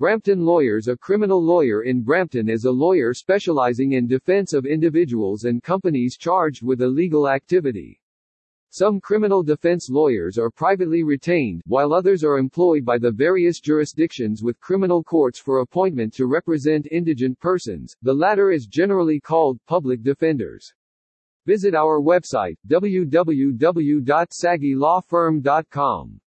Brampton Lawyers A criminal lawyer in Brampton is a lawyer specializing in defense of individuals and companies charged with illegal activity. Some criminal defense lawyers are privately retained, while others are employed by the various jurisdictions with criminal courts for appointment to represent indigent persons. The latter is generally called public defenders. Visit our website, www.saggilawfirm.com.